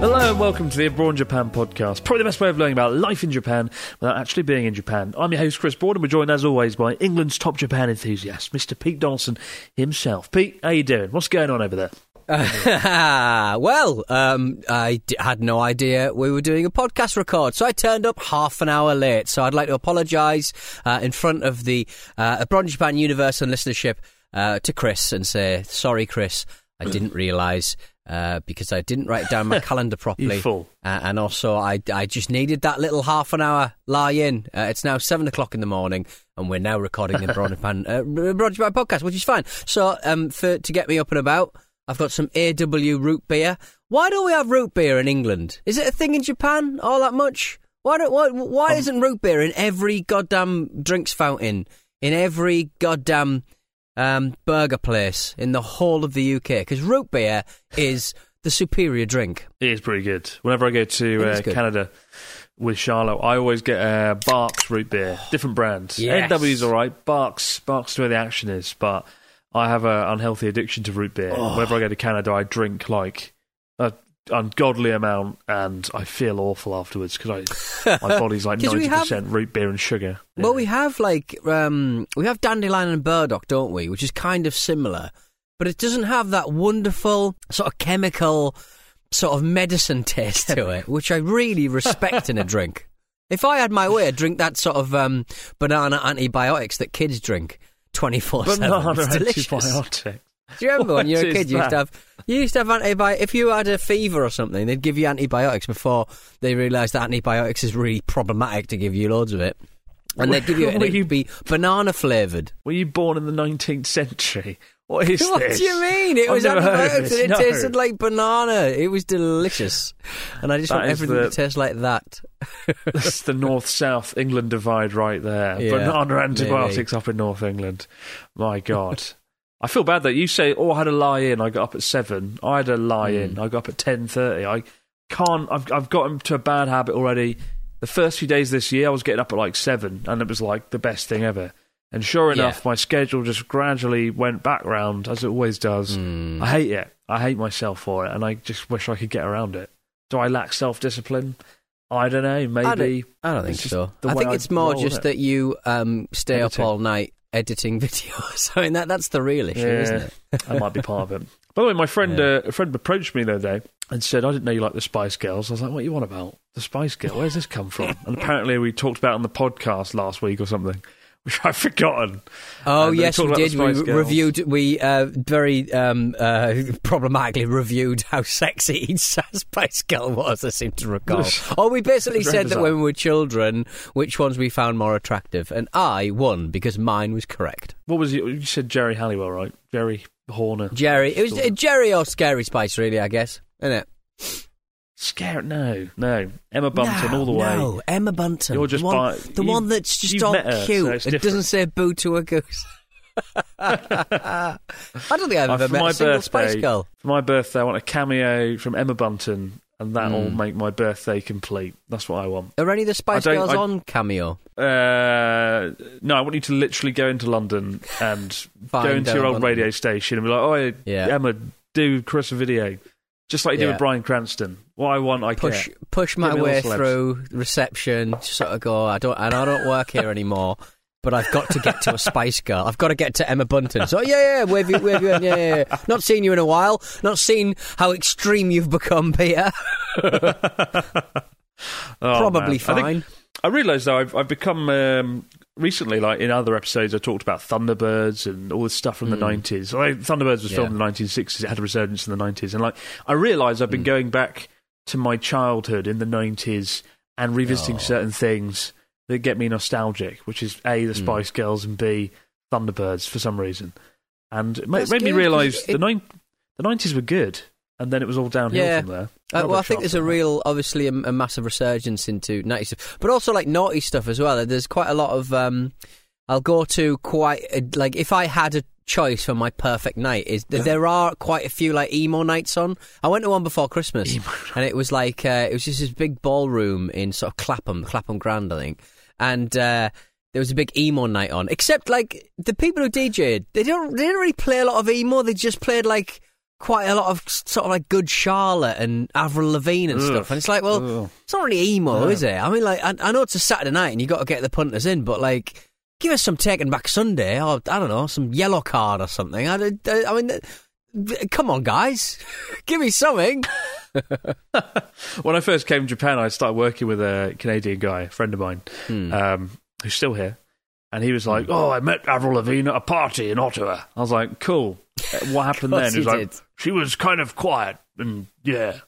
Hello and welcome to the Abroad Japan podcast. Probably the best way of learning about life in Japan without actually being in Japan. I'm your host Chris Broad and we're joined as always by England's top Japan enthusiast, Mr. Pete Donaldson himself. Pete, how you doing? What's going on over there? well, um, I d- had no idea we were doing a podcast record, so I turned up half an hour late. So I'd like to apologise uh, in front of the uh, Abroad Japan universe and listenership uh, to Chris and say, sorry, Chris, I didn't realise. Uh, because I didn't write down my calendar properly. Uh, and also I, I just needed that little half an hour lie in. Uh, it's now seven o'clock in the morning, and we're now recording the Japan, uh, Abroad podcast, which is fine. So, um, for to get me up and about, I've got some A&W root beer. Why don't we have root beer in England? Is it a thing in Japan all that much? Why don't why, why Um, isn't root beer in every goddamn drinks fountain in every goddamn um, burger place in the whole of the UK? Because root beer is the superior drink. It is pretty good. Whenever I go to uh. Canada with Charlotte, I always get uh, Barq's root beer, different brands. Yes. A&W's all right. Barq's, Barq's is where the action is, but I have an unhealthy addiction to root beer. Oh. Whenever I go to Canada, I drink like a ungodly amount, and I feel awful afterwards because I my body's like ninety percent root beer and sugar. Well, we have like um, we have dandelion and burdock, don't we? Which is kind of similar, but it doesn't have that wonderful sort of chemical, sort of medicine taste to it, which I really respect in a drink. If I had my way, I'd drink that sort of um, banana antibiotics that kids drink twenty four seven. banana It's delicious. antibiotic. Do you remember when you were a kid? You used to have you used to have antibiotics. If you had a fever or something, they'd give you antibiotics before they realised that antibiotics is really problematic to give you loads of it. And they'd give you it, and it'd you- be banana flavoured. Were you born in the nineteenth century? What is What this? do you mean? It I've was never heard of antibiotics and it no. tasted like banana. It was delicious, and I just That want everything the- to taste like that. That's the north south England divide right there. Yeah, Banana antibiotics up in North England. My God. I feel bad that you say, "Oh, I had a lie in. I got up at seven. I had a lie Hmm. in. I got up at ten thirty. I can't. I've I've gotten to a bad habit already. The first few days this year, I was getting up at like seven, and it was like the best thing ever. And sure Yeah. enough, my schedule just gradually went back round as it always does. Hmm. I hate it. I hate myself for it, and I just wish I could get around it. Do I lack self discipline? I don't know. Maybe. I don't, I don't think so. I think it's more just it. that you um, stay up all night editing videos. I mean, that that's the real issue, isn't it? that might be part of it. By the way, my friend, uh, a friend approached me the other day and said, "I didn't know you like the Spice Girls." I was like, "What you want about the Spice Girl? Where's this come from?" and apparently, we talked about it on the podcast last week or something, which I've forgotten. Oh yes, we did. We Girls. reviewed. We uh, very um, uh, problematically reviewed how sexy each Spice Girl was. I seem to recall. oh, we basically said that bizarre. when we were children, which ones we found more attractive, and I won because mine was correct. What was you? You said Geri Halliwell, right? Geri Horner. Geri, it was uh. Geri or Scary Spice, really. I guess, isn't it? Scare no, no. Emma Bunton no, all the way. No, Emma Bunton. You're just the one, bi- the you- one that's just you've all so cute. it different. doesn't say boo to a goose. I don't think I've Uh, ever for met my a single birthday, Spice Girl. For my birthday, I want a cameo from Emma Bunton, and that'll Mm. make my birthday complete. That's what I want. Are any of the Spice Girls I- on Cameo? Uh, no, I want you to literally go into London and go into your old Bunton. radio station and be like, "Oh, Yeah. Emma do Chris a video, just like you do Yeah. with Bryan Cranston. What I want, I push get. push my Give me all way through reception. Sort of go. I don't and I don't work here anymore. But I've got to get to a Spice Girl. I've got to get to Emma Bunton. So yeah, yeah, you, you, yeah, yeah, yeah. Not seen you in a while. Not seen how extreme you've become, Peter. Oh, Probably man. I think- fine. I realise though I've, I've become um, recently like in other episodes I talked about Thunderbirds and all this stuff from the nineties. Like, Thunderbirds was filmed Hmm. In the nineteen sixties. It had a resurgence in the nineties, and like I realise Hmm. I've been going back to my childhood in the nineties and revisiting Oh. certain things that get me nostalgic, which is a Hmm. the Spice Girls and b Thunderbirds for some reason, and it That's made me realise the nine the nineties were good, and then it was all downhill Yeah. from there. Uh, well, I think there's a real, obviously, a, a massive resurgence into 90s stuff, but also like naughty stuff as well. There's quite a lot of. Um, I'll go to quite a, like if I had a choice for my perfect night is th- there are quite a few like emo nights on. I went to one before Christmas, and it was like uh, it was just this big ballroom in sort of Clapham, Clapham Grand, I think, and. Uh, there was a big emo night on, except like the people who DJed, they don't they didn't really play a lot of emo. They just played like quite a lot of sort of like Good Charlotte and Avril Lavigne and Ugh. stuff. And it's like, well, Ugh. it's not really emo, is it? I mean, like I, I know it's a Saturday night and you got to get the punters in, but like. Give us some Taking Back Sunday, or I don't know, some Yellowcard or something. I, I, I mean, come on, guys, give me something. when I first came to Japan, I started working with a Canadian guy, a friend of mine, Hmm. um, who's still here. And he was like, "Oh, I met Avril Lavigne at a party in Ottawa." I was like, "Cool." Uh, What happened then? He was like, did. "She was kind of quiet, and yeah,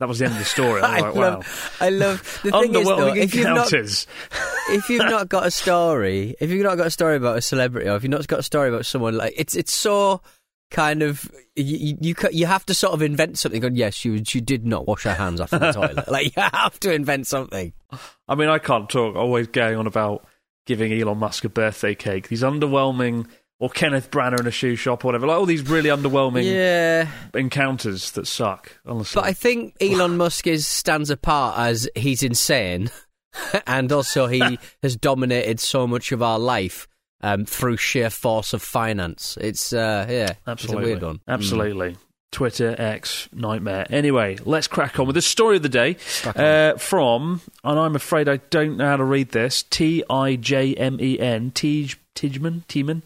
that was the end of the story." I like, "Wow." love, I love. The thing is, though, if you've not if you've not got a story, if you've not got a story about a celebrity, or if you've not got a story about someone, like it's it's so kind of you you, you, have to sort of invent something. Going, yes, she was- she did not wash her hands after the toilet. Like you have to invent something. I mean, I can't talk. Always going on about giving Elon Musk a birthday cake. These underwhelming, or Kenneth Branagh in a shoe shop, or whatever. Like all these really underwhelming Yeah, encounters that suck. Honestly, but I think Elon Musk is stands apart as he's insane, and also he has dominated so much of our life. Um, through sheer force of finance, it's uh, yeah, Absolutely. it's a weird one. Absolutely. Twitter, X, nightmare. Anyway, let's crack on with the story of the day uh, from, and I'm afraid I don't know how to read this, T I J M E N, Tijman, Tiemann.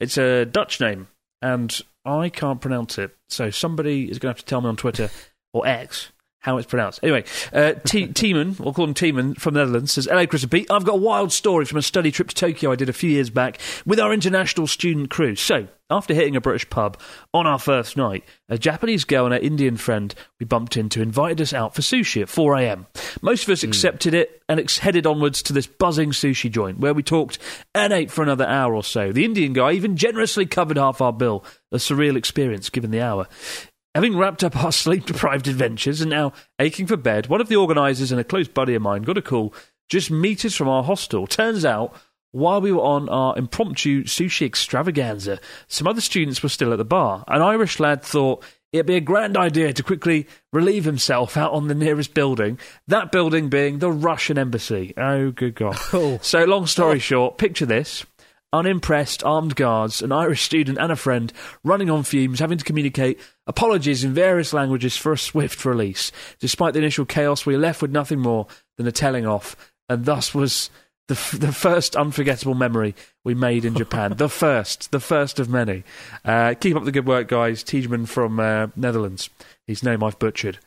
It's a Dutch name, and I can't pronounce it. So somebody is going to have to tell me on Twitter or X how it's pronounced. Anyway, uh, T- Tiemann, we'll call him Tiemann from the Netherlands, says, Hello, Chris and Pete. I've got a wild story from a study trip to Tokyo I did a few years back with our international student crew. So, after hitting a British pub on our first night, a Japanese girl and her Indian friend we bumped into invited us out for sushi at 4am. Most of us accepted it and ex- headed onwards to this buzzing sushi joint where we talked and ate for another hour or so. The Indian guy even generously covered half our bill, a surreal experience given the hour. Having wrapped up our sleep deprived adventures and now aching for bed, one of the organisers and a close buddy of mine got a call just meters from our hostel. Turns out, while we were on our impromptu sushi extravaganza, some other students were still at the bar. An Irish lad thought it'd be a grand idea to quickly relieve himself out on the nearest building, that building being the Russian embassy. Oh, good God. Oh. So, long story oh. short, picture this. Unimpressed armed guards, an Irish student and a friend running on fumes, having to communicate apologies in various languages for a swift release. Despite the initial chaos, we were left with nothing more than a telling off, and thus was the, f- the first unforgettable memory we made in Japan. the first, the first of many. Uh, keep up the good work, guys. Tiedemann from uh, Netherlands. His name I've butchered.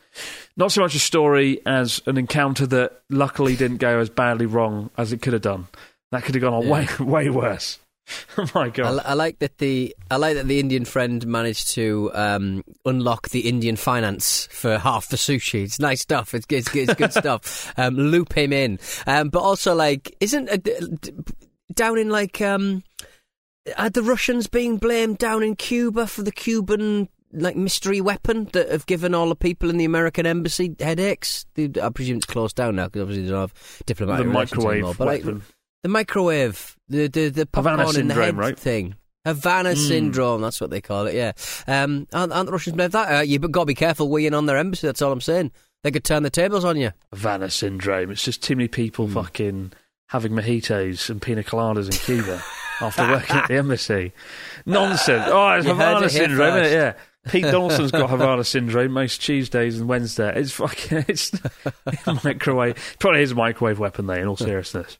Not so much a story as an encounter that luckily didn't go as badly wrong as it could have done. That could have gone on way, way worse. oh my I, god! li- I like that the I like that the Indian friend managed to um, unlock the Indian finance for half the sushi. It's nice stuff. It's, it's, it's good stuff. Um, loop him in, um, but also like isn't uh, d- d- down in like um, are the Russians being blamed down in Cuba for the Cuban like mystery weapon that have given all the people in the American embassy headaches? I presume it's closed down now because obviously they don't have diplomatic the microwave anymore. But like, weapon. The microwave, the the, the popcorn Havana in the head right? thing. Havana syndrome, that's what they call it, yeah. Um, aren't, aren't the Russians for that? Uh, you've got to be careful weighing on their embassy, that's all I'm saying. They could turn the tables on you. Havana syndrome. It's just too many people Hmm. fucking having mojitos and pina coladas in Cuba after working at the embassy. Nonsense. Oh, it's You Havana syndrome, isn't it? Yeah. Pete Donaldson's got Havana syndrome most Tuesdays and Wednesdays. It's fucking it's microwave. Probably is a microwave weapon, though. In all seriousness,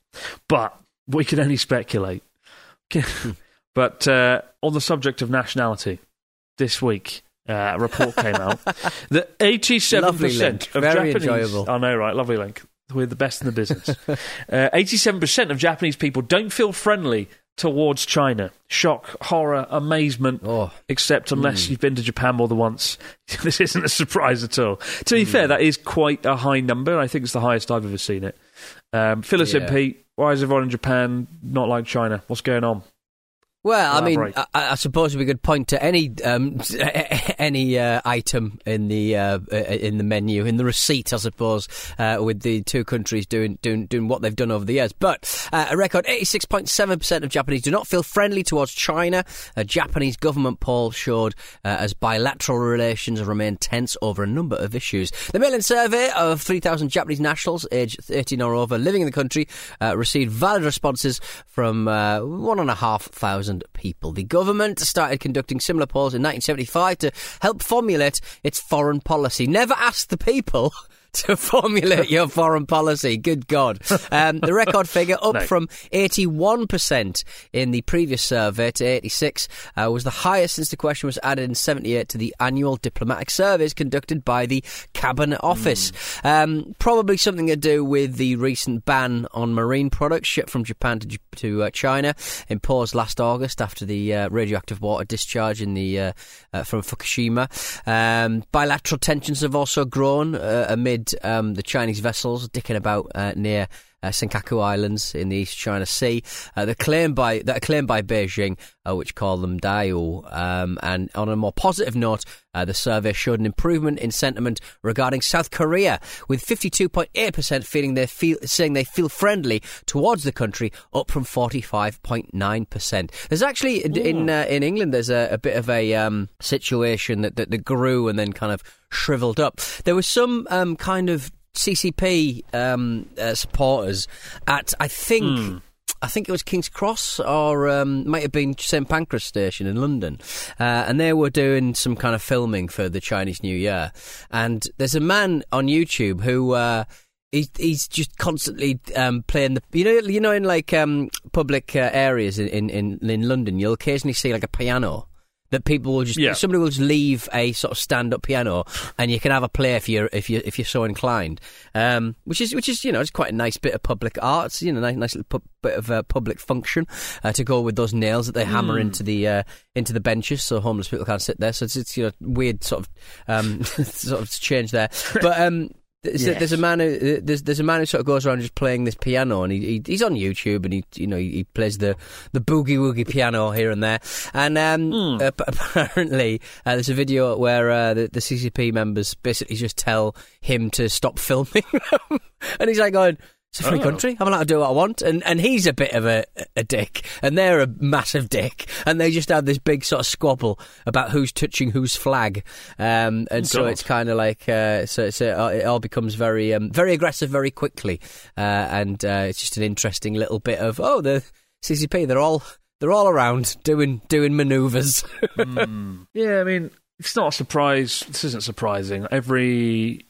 but we can only speculate. but uh, on the subject of nationality, this week. Uh, a report came out that 87% of Very Japanese. enjoyable. I know, right? Lovely link. We're the best in the business. Uh, 87% of Japanese people don't feel friendly towards China. Shock, horror, amazement, Oh. except unless you've been to Japan more than once. this isn't a surprise at all. To be Hmm. fair, that is quite a high number. I think it's the highest I've ever seen it. Um, fill us in, Pete. Why is everyone in Japan not like China? What's going on? Well, I mean, I, I suppose we could point to any um, any uh, item in the uh, in the menu in the receipt, I suppose, uh, with the two countries doing doing doing what they've done over the years. But uh, a record eighty six point seven percent of Japanese do not feel friendly towards China. A Japanese government poll showed uh, as bilateral relations remain tense over a number of issues. The Mail-in survey of three thousand Japanese nationals aged eighteen or over living in the country uh, received valid responses from uh, one and a half thousand people. The government started conducting similar polls in 1975 to help formulate its foreign policy. Never ask the people. To formulate your foreign policy, good God! Um, the record figure up No. from 81% in the previous survey to 86 uh, was the highest since the question was added in 78 to the annual diplomatic surveys conducted by the Cabinet Office. Um, probably something to do with the recent ban on marine products shipped from Japan to, to uh, China, imposed last August after the uh, radioactive water discharge in the uh, uh, from Fukushima. Um, bilateral tensions have also grown uh, amid um, the Chinese vessels dicking about uh, near uh, Senkaku Islands in the East China Sea. Uh, they're claimed by that are claimed by Beijing, uh, which call them Diaoyu. Um, and on a more positive note, uh, the survey showed an improvement in sentiment regarding South Korea, with 52.8% feeling they feel saying they feel friendly towards the country, up from 45.9%. There's actually in uh, in England there's a, a bit of a um, situation that, that that grew and then kind of shriveled up. There was some um, kind of CCP um, uh, supporters at I think. I think it was King's Cross or um, might have been St Pancras Station in London, uh, and they were doing some kind of filming for the Chinese New Year. And there's a man on YouTube who uh, he's he's just constantly um, playing the you know you know in like um, public uh, areas in, in in in London you'll occasionally see like a piano. That people will just Yeah. somebody will just leave a sort of stand up piano and you can have a play if you're if you if you're so inclined, um, which is which is you know it's quite a nice bit of public arts, you know, nice, nice little pu- bit of uh, public function uh, to go with those nails that they hammer into the uh, into the benches so homeless people can't sit there. So it's, it's you know weird sort of um, sort of change there, but. Um, there's, a, there's a man who uh, there's there's a man who sort of goes around just playing this piano, and he, he he's on YouTube, and he you know he, he plays the the boogie woogie piano here and there, and um, uh, apparently uh, there's a video where uh, the, the CCP members basically just tell him to stop filming them, and he's like going. It's a free Oh. country. I'm allowed to do what I want, and and he's a bit of a a dick, and they're a massive dick, and they just have this big sort of squabble about who's touching whose flag, um, and so God. it's kind of like uh, so it's, uh, it all becomes very um, very aggressive very quickly, uh, and uh, it's just an interesting little bit of oh the CCP they're all they're all around doing doing manoeuvres. Yeah, I mean, it's not a surprise. This isn't surprising. Every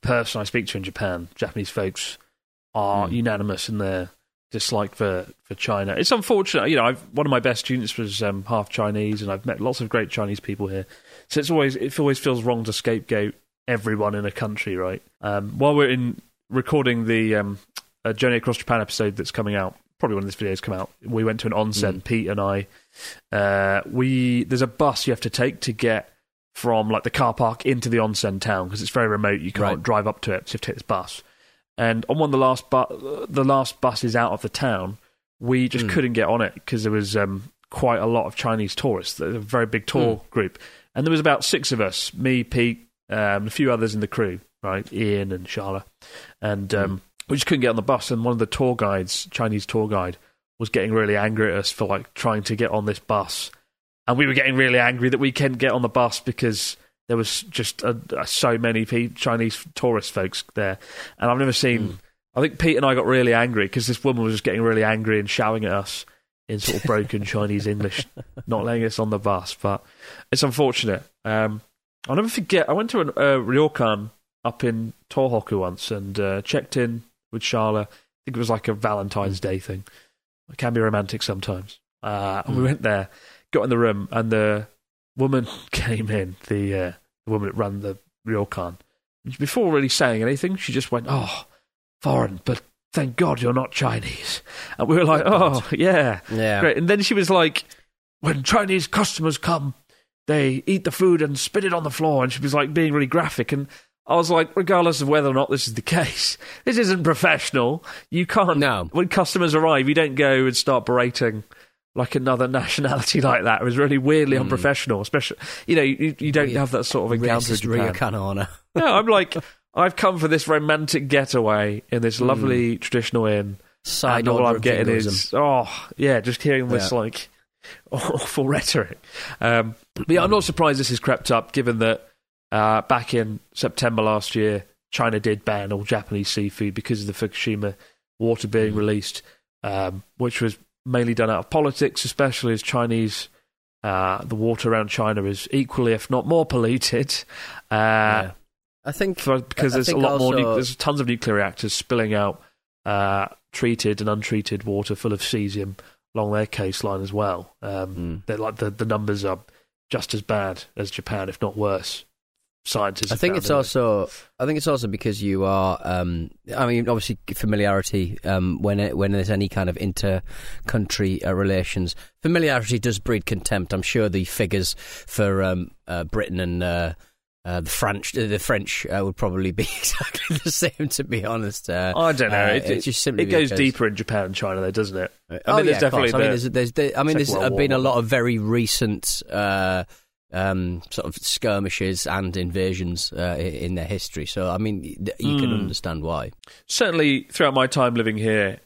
person I speak to in Japan, Japanese folks, are Hmm. unanimous in their dislike for, for China. It's unfortunate. You know, I've, one of my best students was um, half Chinese, and I've met lots of great Chinese people here. So it's always it always feels wrong to scapegoat everyone in a country, right? Um, while we're in recording the um, Journey Across Japan episode that's coming out, probably when this video's come out, we went to an onsen. Pete and I, uh, we there's a bus you have to take to get from like the car park into the onsen town because it's very remote. You can't Right. drive up to it, so you have to take this bus. And on one of the last bu- the last buses out of the town, we just couldn't get on it because there was um, quite a lot of Chinese tourists. There's a very big tour group, and there was about six of us: me, Pete, um, a few others in the crew, right? Ian and Charlotte, and um, we just couldn't get on the bus. And one of the tour guides, Chinese tour guide, was getting really angry at us for like trying to get on this bus, and we were getting really angry that we couldn't get on the bus because there was just uh uh so many pe- Chinese tourist folks there, and I've never seen. I think Pete and I got really angry because this woman was just getting really angry and shouting at us in sort of broken Chinese English, not letting us on the bus. But it's unfortunate. Um, I'll never forget. I went to a uh, ryokan up in Tohoku once and uh, checked in with Charlotte. I think it was like a Valentine's Day thing. It can be romantic sometimes. Uh, and we went there, got in the room, and the woman came in, the, uh, the woman that ran the ryokan. Before really saying anything, she just went, "Oh, foreign, but thank God you're not Chinese." And we were like, "Oh, yeah, Yeah. great." And then she was like, "When Chinese customers come, they eat the food and spit it on the floor." And she was like being really graphic. And I was like, regardless of whether or not this is the case, this isn't professional. You can't. No. When customers arrive, you don't go and start berating. Like another nationality like that it was really weirdly unprofessional. Especially, you know, you, you don't Hmm. Have that sort of encounter Racist Japan. ryokan. No, I'm like, I've come for this romantic getaway in this lovely traditional inn. Side and all I'm getting is, oh, yeah, just hearing this Yeah. like awful rhetoric. Um, but yeah, I'm not surprised this has crept up, given that uh, back in September last year, China did ban all Japanese seafood because of the Fukushima water Mm. being released, um, which was mainly done out of politics, especially as Chinese. Uh, the water around China is equally, if not more, polluted. Uh, Yeah. I think for, because I there's a think lot more. Nu- there's tons of nuclear reactors spilling out uh, treated and untreated water full of cesium along their coastline as well. Um, Mm. They're like the the numbers are just as bad as Japan, if not worse. Scientists. I think it's also. I think it's also because you are. Um, I mean, obviously, familiarity. Um, when it, when there's any kind of inter-country uh, relations, familiarity does breed contempt. I'm sure the figures for um, uh, Britain and uh, uh, the French, the French uh, would probably be exactly the same. To be honest, uh, I don't know. uh, it, it's just simply it goes deeper in Japan and China, though, doesn't it? I oh mean, yeah, there's of course. definitely I mean, the- there's, there's, there, I mean, there's been a lot of very recent uh, um, sort of skirmishes and invasions uh, in their history. So, I mean, you can Mm. understand why. certainly throughout my time living here,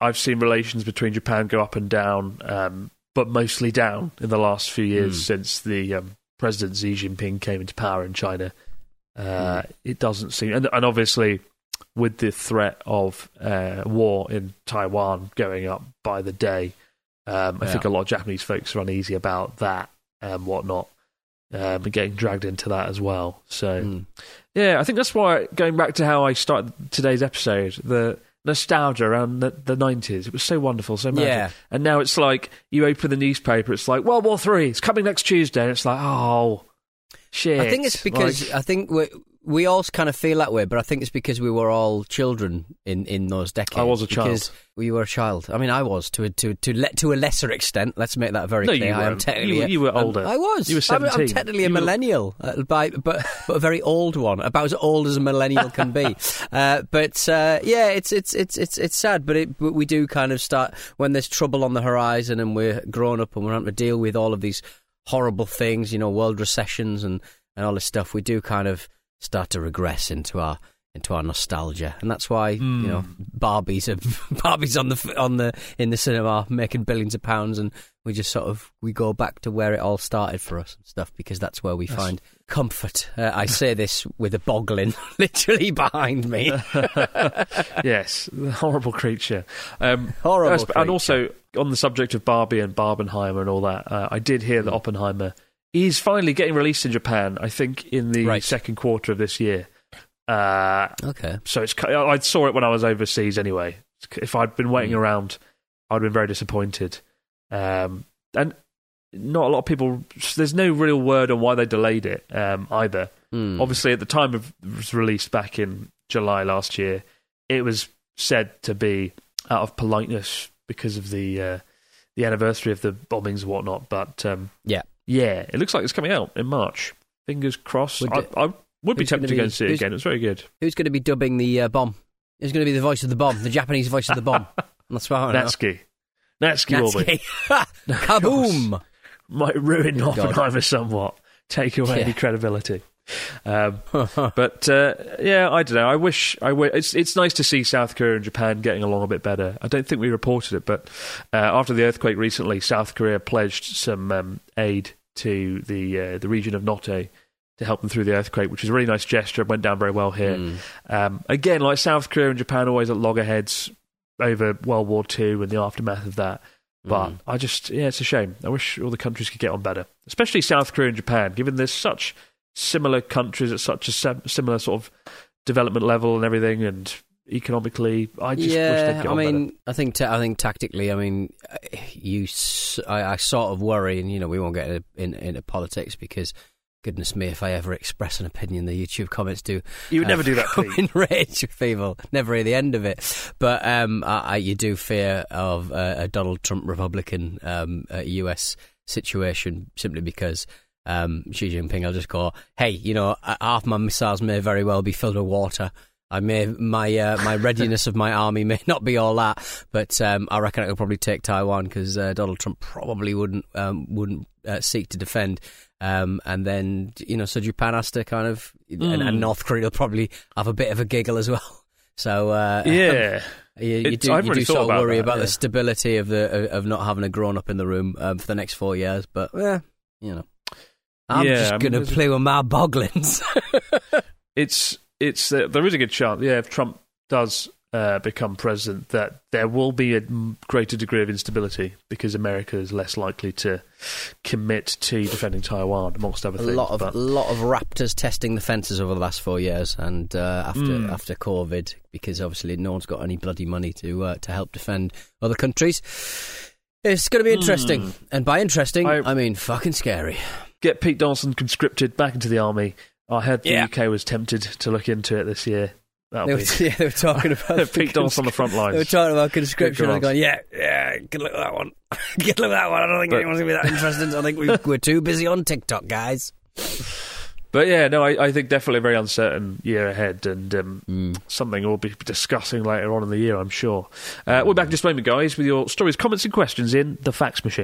I've seen relations between Japan go up and down, um, but mostly down in the last few years Mm. since the um, President Xi Jinping came into power in China. Uh, It doesn't seem, and, and obviously with the threat of uh, war in Taiwan going up by the day, um, I Yeah. think a lot of Japanese folks are uneasy about that and whatnot, um, and getting dragged into that as well. So. Mm. Yeah, I think that's why going back to how I started today's episode, the nostalgia around the, the 90s, it was so wonderful, so magic. Yeah. And now it's like you open the newspaper, it's like World War Three, it's coming next Tuesday, and it's like, oh, shit. I think it's because Like, I think we all kind of feel that way, but I think it's because we were all children in, in those decades. I was a child. We were a child. I mean, I was to a, to to le- to a lesser extent. Let's make that very No, clear. you I am weren't. technically You were- you were I'm- older. I was. You were I'm- I'm, 17. technically a You were- millennial, uh, by, but but a very old one, about as old as a millennial can be. uh, but uh, yeah, it's it's it's it's it's sad, but it but we do kind of start when there's trouble on the horizon and we're grown up and we're having to deal with all of these horrible things, you know, world recessions and, and all this stuff, we do kind of start to regress into our into our nostalgia, and that's why you know Barbies are Barbies on the on the in the cinema making billions of pounds, and we just sort of we go back to where it all started for us and stuff because that's where we find comfort. Uh, I say this with a Boglin literally behind me. yes, the horrible creature. Um, Horrible yes, creature. And also on the subject of Barbie and Barbenheimer and all that, uh, I did hear that Hmm. Oppenheimer is finally getting released in Japan. I think in the Right. second quarter of this year. Uh, okay, so it's I saw it when I was overseas anyway. If I'd been waiting Mm. around, I'd been very disappointed. Um, and not a lot of people. There's no real word on why they delayed it um, either. Hmm. Obviously, at the time of it was released back in July last year, it was said to be out of politeness because of the uh, the anniversary of the bombings and whatnot. But um, Yeah. Yeah, it looks like it's coming out in March. Fingers crossed. Would I, I would be tempted to go and see it again. It was very good. who's going to be dubbing the uh, bomb? Who's going to be the voice of the bomb? The Japanese voice of the bomb? That's what I wanna know. Natsuki. Natsuki will be. Natsuki. Kaboom! Might ruin. Oppenheimer somewhat. Take away Yeah. any credibility. Um, but uh, yeah, I don't know. I wish I w- it's it's nice to see South Korea and Japan getting along a bit better. I don't think we reported it, but uh, after the earthquake recently, South Korea pledged some um, aid to the uh, the region of Noto to help them through the earthquake, which was a really nice gesture. It went down very well here. Mm. Um, again, like South Korea and Japan, always at loggerheads over World War II and the aftermath of that. But Mm. I just, yeah, it's a shame. I wish all the countries could get on better, especially South Korea and Japan, given there's such similar countries at such a similar sort of development level and everything, and economically. I just wish they'd yeah, I mean, better. I think ta- I think tactically, I mean, you, s- I, I sort of worry, and you know, we won't get into, in, into politics because, goodness me, if I ever express an opinion, the YouTube comments do. You would uh, never do that, Pete. in rage with people. Never hear the end of it. But um, I, I, you do fear of uh, a Donald Trump Republican um, uh, US situation simply because. Um, Xi Jinping I'll just go, hey, you know, half my missiles may very well be filled with water. I may my uh, my readiness of my army may not be all that, but um, I reckon I could probably take Taiwan because uh, Donald Trump probably wouldn't um, wouldn't uh, seek to defend. Um, and then you know, so Japan has to kind of, and, Mm. and North Korea will probably have a bit of a giggle as well. So uh, Yeah. you, you do, you really do sort of about worry that, about yeah. the stability of the of not having a grown up in the room um, for the next four years. But yeah, you know, I'm Yeah, just I mean, gonna play with my boglins. it's it's uh, there is a good chance. Yeah, if Trump does uh, become president, that there will be a greater degree of instability because America is less likely to commit to defending Taiwan, amongst other a things. lot of but, a lot of raptors testing the fences over the last four years, and uh, after Mm. after COVID, because obviously no one's got any bloody money to uh, to help defend other countries. It's going to be interesting, and by interesting, Hmm. I- I, mean fucking scary. Get Pete Dawson conscripted back into the army. I heard the Yeah. UK was tempted to look into it this year. They were, yeah, they were talking about Pete Dawson on the front lines. They were talking about conscription and going, yeah, yeah, good luck with that one. good luck with that one. I don't think But- anyone's going to be that interested. I think we, we're too busy on TikTok, guys. But yeah, no, I, I think definitely a very uncertain year ahead, and um, Mm. something we'll be discussing later on in the year, I'm sure. Uh, we're back in just a moment, guys, with your stories, comments, and questions in the fax machine.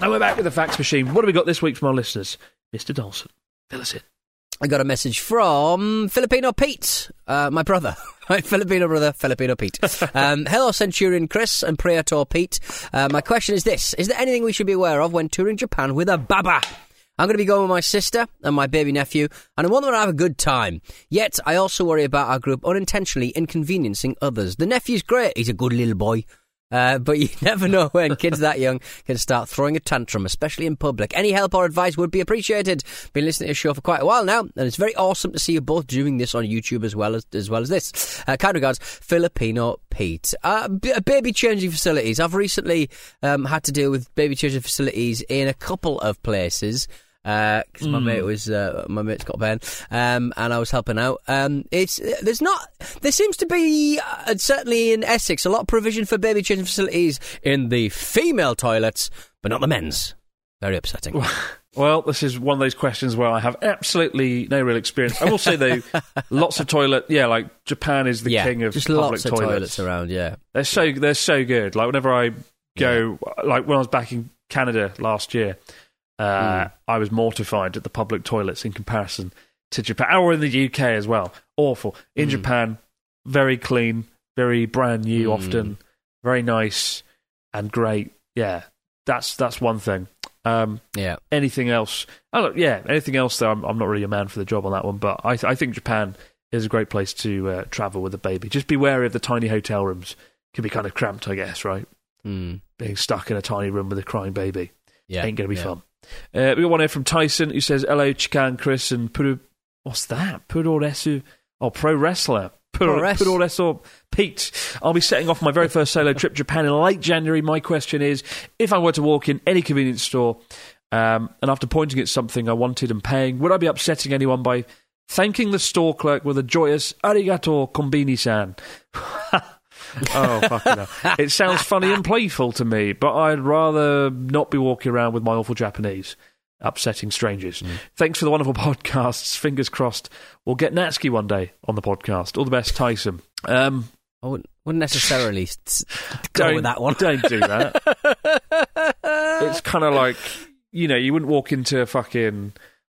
Now we're back with the fax machine. What have we got this week from our listeners? Mr. Dawson, fill us in. I got a message from Filipino Pete, uh, my brother. My Filipino brother, Filipino Pete. Um, hello, Centurion Chris and Praetor Pete. Uh, my question is this Is there anything we should be aware of when touring Japan with a baba? I'm going to be going with my sister and my baby nephew, and I want them to have a good time. Yet, I also worry about our group unintentionally inconveniencing others. The nephew's great, he's a good little boy. Uh, but you never know when kids that young can start throwing a tantrum, especially in public. Any help or advice would be appreciated. Been listening to the show for quite a while now, and it's very awesome to see you both doing this on YouTube as well as as well as this. Uh, kind regards, Filipino Pete. Uh, b- baby changing facilities. I've recently um, had to deal with baby changing facilities in a couple of places because my mate was uh, my mate's got a pen, um, and I was helping out. Um, it's there's not there seems to be uh, certainly in Essex a lot of provision for baby changing facilities in the female toilets, but not the men's. Very upsetting. Well, this is one of those questions where I have absolutely no real experience. I will say though, lots of toilet. Yeah, like Japan is the yeah, king of just public lots of toilets. toilets around. Yeah, They're so they're so good. Like whenever I go, like when I was back in Canada last year, uh, Hmm. I was mortified at the public toilets in comparison to Japan, or in the UK as well. Awful in Hmm. Japan, very clean, very brand new, Hmm. often very nice and great. Yeah, that's that's one thing. Um, yeah. anything else? Oh, look, yeah, anything else? Though I'm, I'm not really a man for the job on that one, but I, I think Japan is a great place to uh, travel with a baby. Just be wary of the tiny hotel rooms. Can be kind of cramped, I guess, right? Mm. Being stuck in a tiny room with a crying baby Yeah, ain't going to be yeah. fun. Uh, we got one here from Tyson who says, "Hello, Chican, Chris, and Puru. What's that? Puroresu? Oh, pro wrestler." Puro- Puroresu. Pete. I'll be setting off my very first solo trip to Japan in late January. My question is if I were to walk in any convenience store um, and after pointing at something I wanted and paying, would I be upsetting anyone by thanking the store clerk with a joyous arigato kombini san? oh, fucking hell. It sounds funny and playful to me, but I'd rather not be walking around with my awful Japanese, upsetting strangers. Thanks for the wonderful podcasts. Fingers crossed we'll get Natsuki one day on the podcast. All the best, Tyson. Um, I wouldn't, wouldn't necessarily go with that one. Don't do that. it's kind of like, you know, you wouldn't walk into a fucking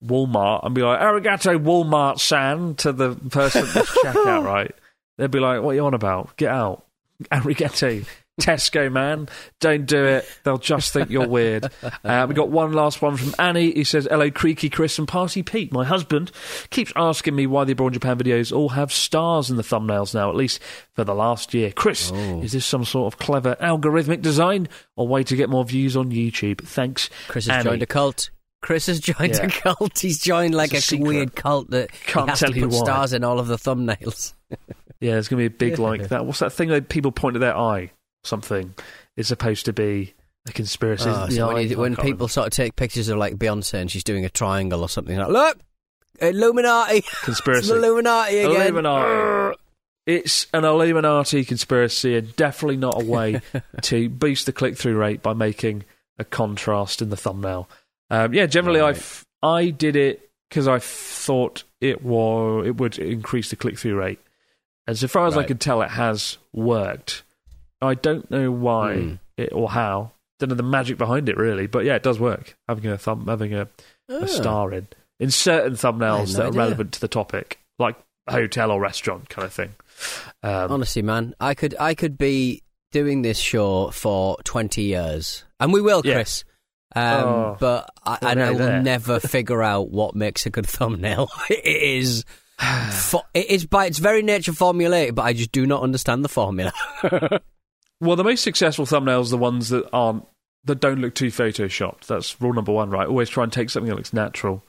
Walmart and be like, Arigato Walmart san to the person at the checkout, right? They'd be like, what are you on about? Get out. Arigato. Tesco, man. Don't do it. They'll just think you're weird. Uh, we got one last one from Annie. He says, Hello, Creaky Chris and Party Pete. My husband keeps asking me why the Abroad Japan videos all have stars in the thumbnails now, at least for the last year. Chris, is this some sort of clever algorithmic design or way to get more views on YouTube? Thanks. Chris has Annie. joined a cult. Chris has joined Yeah. a cult. He's joined like It's a a, weird cult that Can't he has tell to you put why. stars in all of the thumbnails. Yeah, there's going to be a big like that. What's that thing that people point to their eye? Something is supposed to be a conspiracy. Oh, so when, you, when can't people sort of take pictures of like Beyonce and she's doing a triangle or something like, look, Illuminati, remember. it's conspiracy. Illuminati again. Illuminati. It's an Illuminati conspiracy and definitely not a way to boost the click through rate by making a contrast in the thumbnail. Um, yeah, generally, Right. I've, I did it because I thought it was it would increase the click through rate. And so far as I Right. could tell, it has worked. I don't know why Hmm. it, or how. Don't know the magic behind it really, but yeah, it does work. Having a thumb, having a, Ah. a star in in certain thumbnails no that are relevant to the topic, like hotel or restaurant kind of thing. Um, Honestly, man, I could I could be doing this show for twenty years, and we will, Yeah. Chris. Um, Oh, but I, and I will never figure out what makes a good thumbnail. it is, fo- it is by its very nature formulated, but I just do not understand the formula. well, the most successful thumbnails are the ones that aren't that don't look too photoshopped. That's rule number one, right? Always try and take something that looks natural,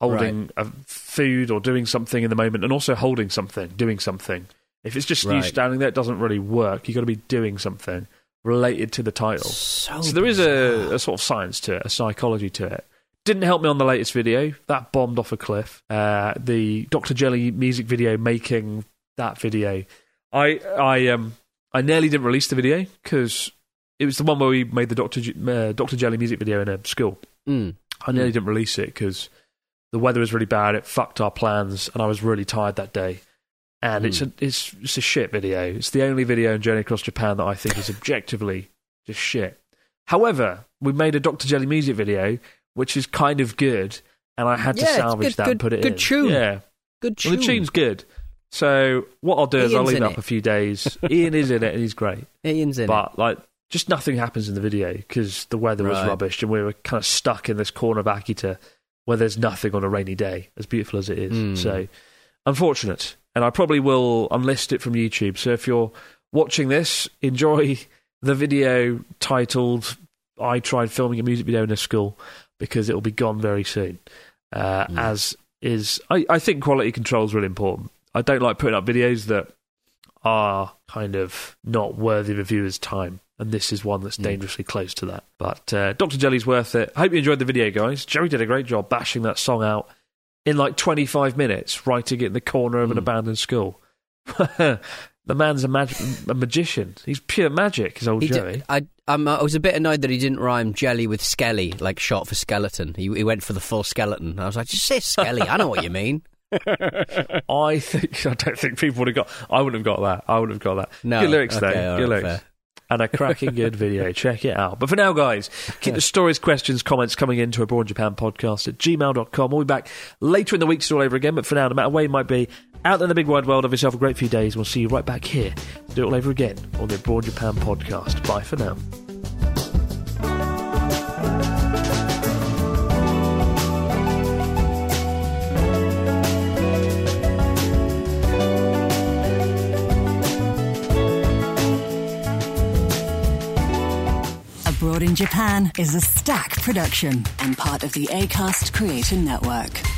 holding a food or doing something in the moment, and also holding something, doing something. If it's just you standing there, it doesn't really work. You've got to be doing something related to the title. So, So there is a, a sort of science to it, a psychology to it. Didn't help me on the latest video. That bombed off a cliff. Uh, the Dr. Jelly music video making that video. I I um I nearly didn't release the video because it was the one where we made the Dr. J- uh, Dr. Jelly music video in a school. Mm. I nearly didn't release it because the weather was really bad. It fucked our plans, and I was really tired that day. And it's a it's it's a shit video. It's the only video in Journey Across Japan that I think is objectively just shit. However, we made a Dr. Jelly music video, which is kind of good, and I had to Yeah, salvage good- that good- and put it good in. Good tune. Yeah, Good well, tune. the tune's good. So what I'll do is I'll leave it up it. a few days. Ian is in it, and he's great Ian's in it. but like just nothing happens in the video because the weather was rubbish and we were kind of stuck in this corner of Akita where there's nothing on a rainy day, as beautiful as it is. Hmm. So unfortunate. And I probably will unlist it from YouTube. So if you're watching this, enjoy the video titled "I tried filming a music video in a school" because it will be gone very soon. Uh, Mm. As is, I, I think quality control is really important. I don't like putting up videos that are kind of not worthy of a viewer's time. And this is one that's Mm. dangerously close to that. But uh, Dr. Jelly's worth it. I hope you enjoyed the video, guys. Jerry did a great job bashing that song out in like 25 minutes, writing it in the corner of an Mm. abandoned school. the man's a, mag- a magician. He's pure magic, his old He Jerry. did, I, I'm, I was a bit annoyed that he didn't rhyme jelly with skelly, like short for skeleton. He, he went for the full skeleton. I was like, just say skelly. I know what you mean. I think I don't think people would have got. I wouldn't have got that. I wouldn't have got that. No, good lyrics okay, though. all Good right, lyrics. fair. And a cracking good video. Check it out. But for now, guys, keep the stories, questions, comments coming into a Abroad Japan podcast at gmail.com. We'll be back later in the week to do all over again. But for now, no matter where you might be, out there in the big wide world, have yourself a great few days. We'll see you right back here to do it all over again on the Abroad Japan podcast. Bye for now. Abroad in Japan is a stack production and part of the ACAST Creator Network.